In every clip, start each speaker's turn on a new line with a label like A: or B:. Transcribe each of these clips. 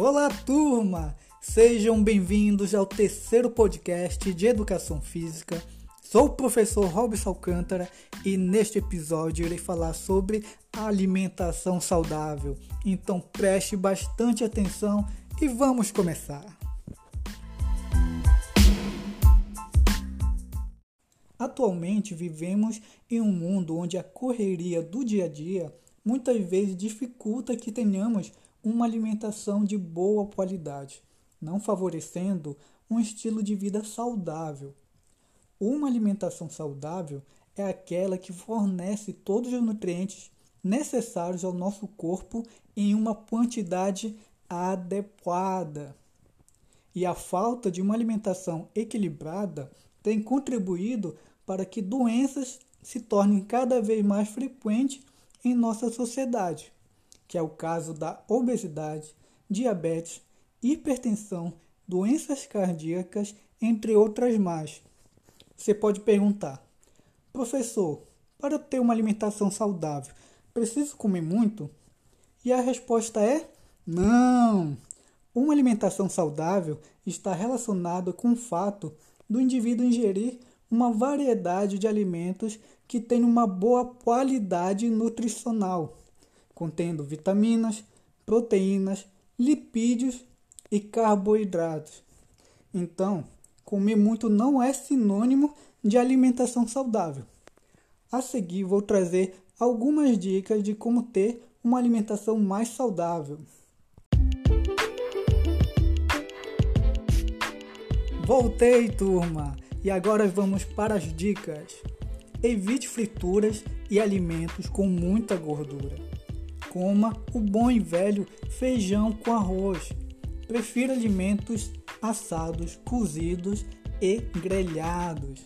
A: Olá, turma! Sejam bem-vindos ao terceiro podcast de Educação Física. Sou o professor Robson Alcântara e neste episódio irei falar sobre alimentação saudável. Então preste bastante atenção e vamos começar. Atualmente vivemos em um mundo onde a correria do dia a dia muitas vezes dificulta que tenhamos uma alimentação de boa qualidade, não favorecendo um estilo de vida saudável. Uma alimentação saudável é aquela que fornece todos os nutrientes necessários ao nosso corpo em uma quantidade adequada. E a falta de uma alimentação equilibrada tem contribuído para que doenças se tornem cada vez mais frequentes em nossa sociedade que é o caso da obesidade, diabetes, hipertensão, doenças cardíacas, entre outras mais. Você pode perguntar: professor, para ter uma alimentação saudável, preciso comer muito? E a resposta é: não! Uma alimentação saudável está relacionada com o fato do indivíduo ingerir uma variedade de alimentos que têm uma boa qualidade nutricional contendo vitaminas, proteínas, lipídios e carboidratos. Então, comer muito não é sinônimo de alimentação saudável. A seguir, vou trazer algumas dicas de como ter uma alimentação mais saudável. Voltei, turma! E agora vamos para as dicas. Evite frituras e alimentos com muita gordura. Coma o bom e velho feijão com arroz. Prefira alimentos assados, cozidos e grelhados.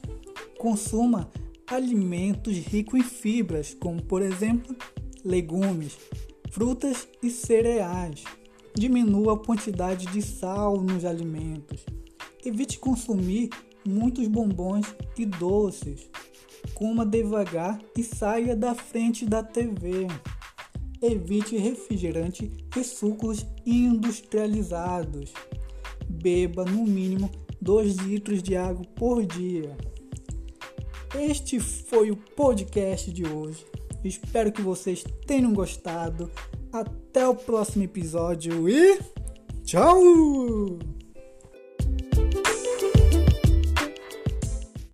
A: Consuma alimentos ricos em fibras, como por exemplo legumes, frutas e cereais. Diminua a quantidade de sal nos alimentos. Evite consumir muitos bombons e doces. Coma devagar e saia da frente da TV. Evite refrigerante e sucos industrializados. Beba no mínimo 2 litros de água por dia. Este foi o podcast de hoje. Espero que vocês tenham gostado. Até o próximo episódio e tchau!